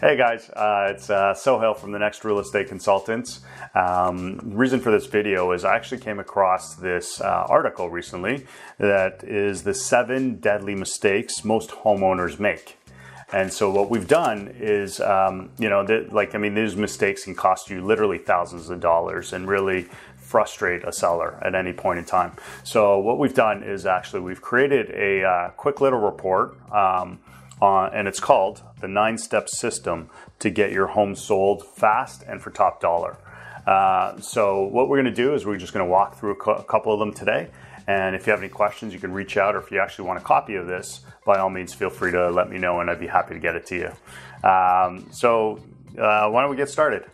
Hey guys, uh, it's uh, Sohail from the Next Real Estate Consultants. Um, reason for this video is I actually came across this uh, article recently that is the seven deadly mistakes most homeowners make. And so what we've done is, um, you know, like I mean, these mistakes can cost you literally thousands of dollars and really frustrate a seller at any point in time. So what we've done is actually we've created a uh, quick little report. Um, uh, and it's called the nine step system to get your home sold fast and for top dollar. Uh, so, what we're going to do is we're just going to walk through a, cu- a, couple of them today. And if you have any questions, you can reach out, or if you actually want a copy of this, by all means, feel free to let me know, and I'd be happy to get it to you. Um, so, uh, why don't we get started?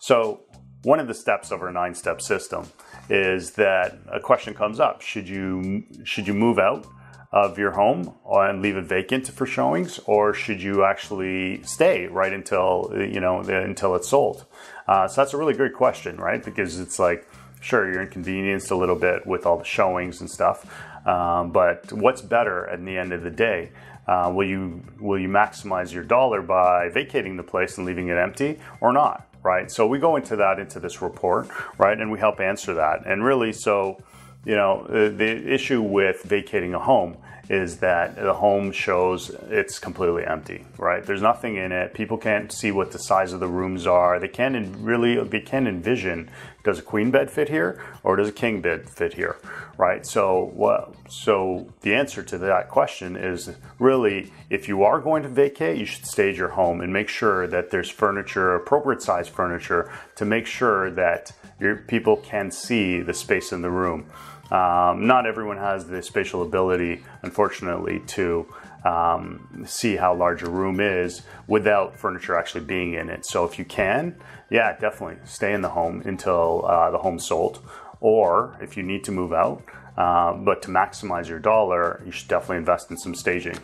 So, one of the steps of our nine step system is that a question comes up. Should you should you move out of your home and leave it vacant for showings or should you actually stay right until you know until it's sold? Uh, so that's a really great question right? Because it's like sure you're inconvenienced a little bit with all the showings and stuff um, but what's better at the end of the day? Uh, will you will you maximize your dollar by vacating the place and leaving it empty or not right? So we go into that into this report, right? And we help answer that. And really, so, you know, the, issue with vacating a home is that the home shows it's completely empty, right? There's nothing in it. People can't see what the size of the rooms are. They can't really they can envision does a queen bed fit here or does a king bed fit here, right? So what? So the answer to that question is really if you are going to vacate, you should stage your home and make sure that there's furniture, appropriate size furniture, to make sure that your people can see the space in the room. Um, not everyone has the spatial ability, unfortunately, to um, see how large a room is without furniture actually being in it. So if you can, yeah, definitely stay in the home until uh, the home's sold. Or if you need to move out, uh, but to maximize your dollar, you should definitely invest in some staging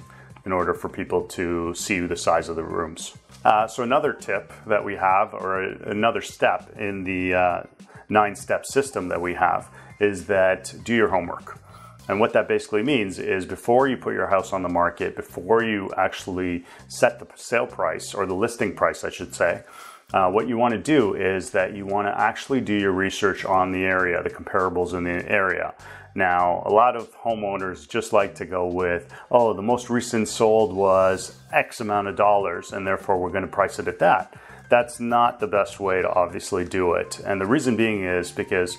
in order for people to see the size of the rooms. Uh, so another tip that we have, or another step in the uh, nine-step system that we have, is that do your homework. And what that basically means is before you put your house on the market, before you actually set the sale price or the listing price, I should say, uh, what you want to do is that you want to actually do your research on the area, the comparables in the area. Now, a lot of homeowners just like to go with, oh, the most recent sold was X amount of dollars, and therefore we're going to price it at that. That's not the best way to obviously do it. And the reason being is because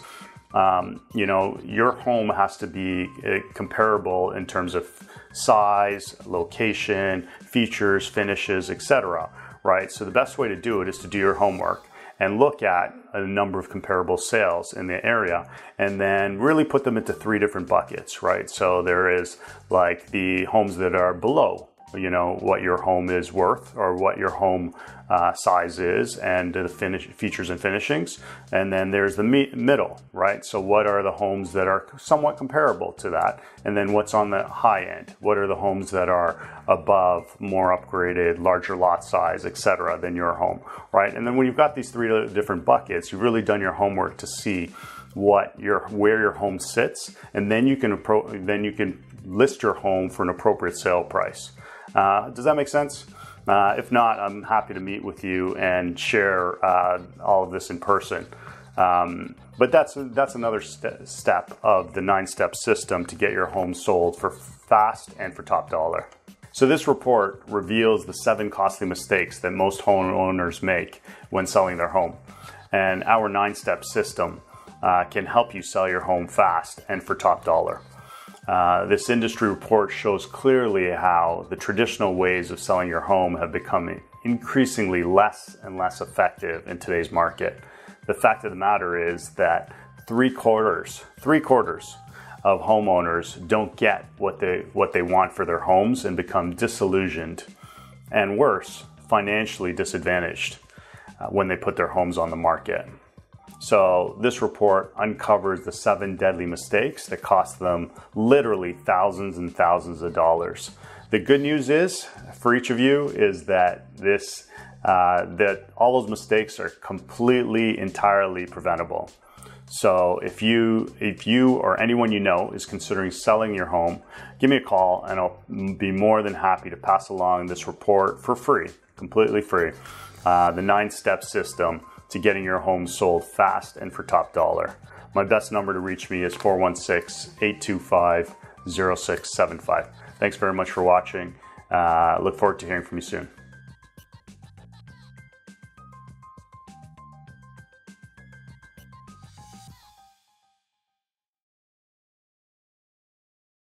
um, you know, your home has to be uh, comparable in terms of size, location, features, finishes, etc. Right? So the best way to do it is to do your homework and look at a number of comparable sales in the area and then really put them into three different buckets, right? So there is like the homes that are below you know what your home is worth or what your home uh, size is and the finish features and finishings. And then there's the me- middle right? So what are the homes that are somewhat comparable to that? And then what's on the high end? What are the homes that are above more upgraded larger lot size etc than your home right? And then when you've got these three different buckets you've really done your homework to see what your where your home sits. And then you can appro- then you can list your home for an appropriate sale price uh, does that make sense? Uh, if not, I'm happy to meet with you and share uh, all of this in person. Um, but that's that's another st- step of the nine-step system to get your home sold for fast and for top dollar. So this report reveals the seven costly mistakes that most homeowners make when selling their home, and our nine-step system uh, can help you sell your home fast and for top dollar. Uh, this industry report shows clearly how the traditional ways of selling your home have become increasingly less and less effective in today's market. The fact of the matter is that three quarters, three quarters of homeowners don't get what they what they want for their homes and become disillusioned, and worse, financially disadvantaged uh, when they put their homes on the market. So, this report uncovers the seven deadly mistakes that cost them literally thousands and thousands of dollars. The good news is for each of you is that this uh, that all those mistakes are completely entirely preventable. So if you if you or anyone you know is considering selling your home, give me a call and I'll be more than happy to pass along this report for free, completely free. Uh, the nine step system to getting your home sold fast and for top dollar. My best number to reach me is 416 825 0675. Thanks very much for watching. Uh, look forward to hearing from you soon.